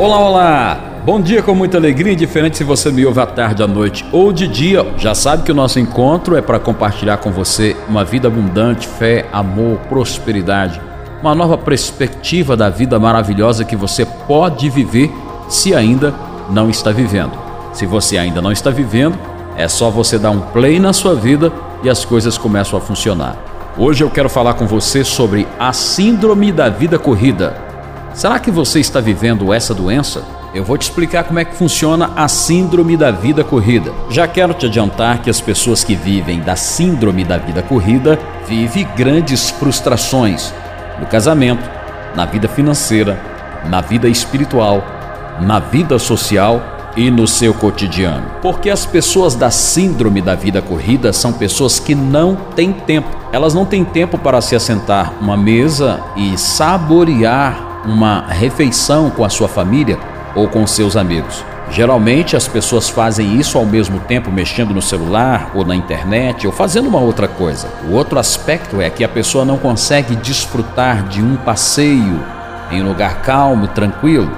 Olá, olá! Bom dia com muita alegria, indiferente se você me ouve à tarde, à noite ou de dia. Já sabe que o nosso encontro é para compartilhar com você uma vida abundante, fé, amor, prosperidade, uma nova perspectiva da vida maravilhosa que você pode viver se ainda não está vivendo. Se você ainda não está vivendo, é só você dar um play na sua vida e as coisas começam a funcionar. Hoje eu quero falar com você sobre a Síndrome da Vida Corrida. Será que você está vivendo essa doença? Eu vou te explicar como é que funciona a síndrome da vida corrida. Já quero te adiantar que as pessoas que vivem da síndrome da vida corrida vivem grandes frustrações no casamento, na vida financeira, na vida espiritual, na vida social e no seu cotidiano. Porque as pessoas da síndrome da vida corrida são pessoas que não têm tempo. Elas não têm tempo para se assentar uma mesa e saborear uma refeição com a sua família ou com seus amigos. Geralmente as pessoas fazem isso ao mesmo tempo mexendo no celular ou na internet ou fazendo uma outra coisa. O outro aspecto é que a pessoa não consegue desfrutar de um passeio em um lugar calmo, tranquilo.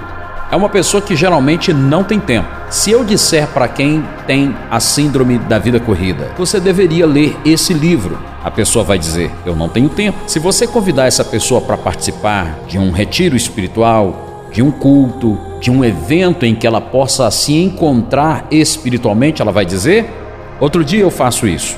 É uma pessoa que geralmente não tem tempo. Se eu disser para quem tem a síndrome da vida corrida, você deveria ler esse livro. A pessoa vai dizer: Eu não tenho tempo. Se você convidar essa pessoa para participar de um retiro espiritual, de um culto, de um evento em que ela possa se encontrar espiritualmente, ela vai dizer: Outro dia eu faço isso.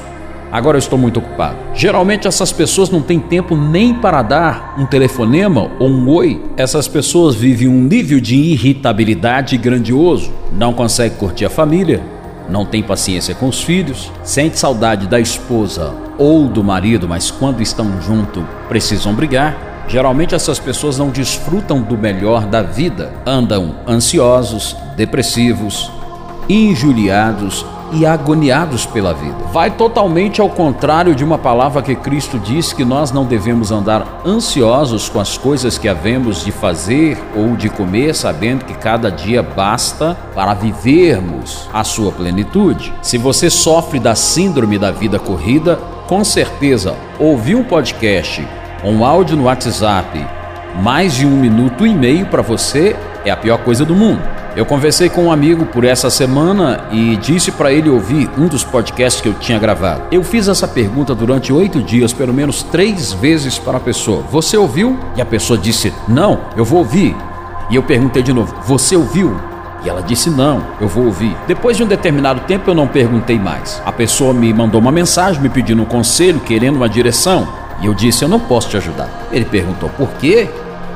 Agora eu estou muito ocupado. Geralmente essas pessoas não têm tempo nem para dar um telefonema ou um oi. Essas pessoas vivem um nível de irritabilidade grandioso. Não conseguem curtir a família, não tem paciência com os filhos, sente saudade da esposa ou do marido, mas quando estão juntos precisam brigar. Geralmente essas pessoas não desfrutam do melhor da vida, andam ansiosos, depressivos, injuriados e agoniados pela vida. Vai totalmente ao contrário de uma palavra que Cristo diz que nós não devemos andar ansiosos com as coisas que havemos de fazer ou de comer, sabendo que cada dia basta para vivermos a sua plenitude. Se você sofre da síndrome da vida corrida, com certeza ouvir um podcast um áudio no WhatsApp mais de um minuto e meio para você é a pior coisa do mundo. Eu conversei com um amigo por essa semana e disse para ele ouvir um dos podcasts que eu tinha gravado. Eu fiz essa pergunta durante oito dias, pelo menos três vezes para a pessoa: Você ouviu? E a pessoa disse: Não, eu vou ouvir. E eu perguntei de novo: Você ouviu? E ela disse: Não, eu vou ouvir. Depois de um determinado tempo, eu não perguntei mais. A pessoa me mandou uma mensagem me pedindo um conselho, querendo uma direção. E eu disse: Eu não posso te ajudar. Ele perguntou: Por quê?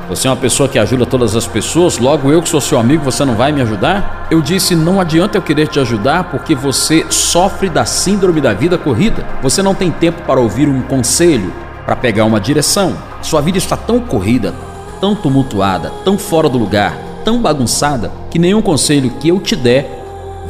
Você é uma pessoa que ajuda todas as pessoas, logo eu que sou seu amigo, você não vai me ajudar? Eu disse: não adianta eu querer te ajudar porque você sofre da síndrome da vida corrida. Você não tem tempo para ouvir um conselho, para pegar uma direção. Sua vida está tão corrida, tão tumultuada, tão fora do lugar, tão bagunçada, que nenhum conselho que eu te der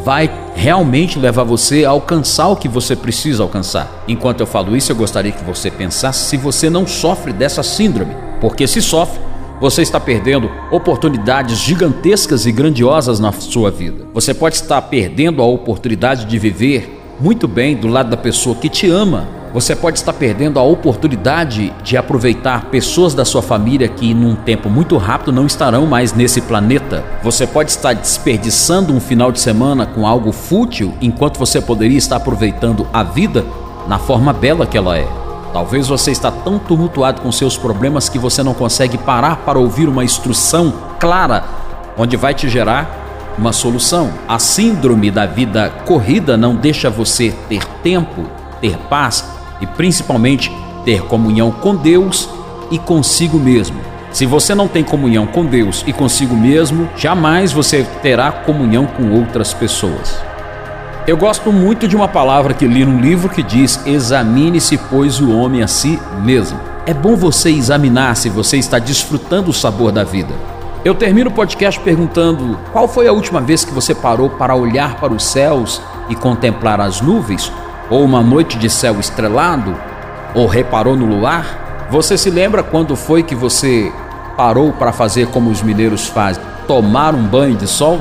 vai realmente levar você a alcançar o que você precisa alcançar. Enquanto eu falo isso, eu gostaria que você pensasse se você não sofre dessa síndrome, porque se sofre, você está perdendo oportunidades gigantescas e grandiosas na sua vida. Você pode estar perdendo a oportunidade de viver muito bem do lado da pessoa que te ama. Você pode estar perdendo a oportunidade de aproveitar pessoas da sua família que, num tempo muito rápido, não estarão mais nesse planeta. Você pode estar desperdiçando um final de semana com algo fútil, enquanto você poderia estar aproveitando a vida na forma bela que ela é. Talvez você está tão tumultuado com seus problemas que você não consegue parar para ouvir uma instrução clara onde vai te gerar uma solução. A síndrome da vida corrida não deixa você ter tempo, ter paz e principalmente ter comunhão com Deus e consigo mesmo. Se você não tem comunhão com Deus e consigo mesmo, jamais você terá comunhão com outras pessoas. Eu gosto muito de uma palavra que li num livro que diz: examine-se, pois, o homem a si mesmo. É bom você examinar se você está desfrutando o sabor da vida. Eu termino o podcast perguntando: qual foi a última vez que você parou para olhar para os céus e contemplar as nuvens? Ou uma noite de céu estrelado? Ou reparou no luar? Você se lembra quando foi que você parou para fazer como os mineiros fazem? Tomar um banho de sol?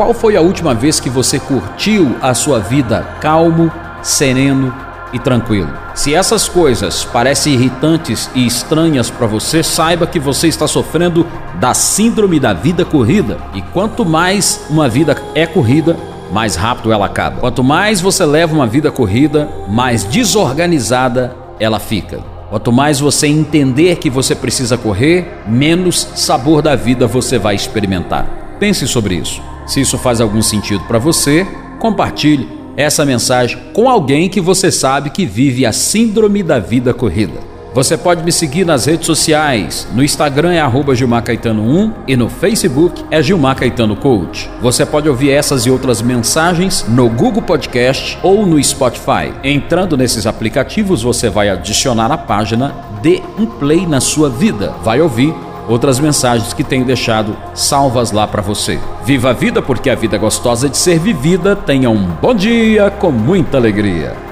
Qual foi a última vez que você curtiu a sua vida calmo, sereno, e tranquilo. Se essas coisas parecem irritantes e estranhas para você, saiba que você está sofrendo da síndrome da vida corrida. E quanto mais uma vida é corrida, mais rápido ela acaba. Quanto mais você leva uma vida corrida, mais desorganizada ela fica. Quanto mais você entender que você precisa correr, menos sabor da vida você vai experimentar. Pense sobre isso. Se isso faz algum sentido para você, compartilhe essa mensagem com alguém que você sabe que vive a síndrome da vida corrida. Você pode me seguir nas redes sociais. No Instagram é arroba Gilmar Caetano 1 e no Facebook é Gilmar Caetano Coach. Você pode ouvir essas e outras mensagens no Google Podcast ou no Spotify. Entrando nesses aplicativos, você vai adicionar a página Dê um Play na sua vida. Vai ouvir outras mensagens que tenho deixado salvas lá para você. Viva a vida porque a vida é gostosa de ser vivida. Tenha um bom dia com muita alegria.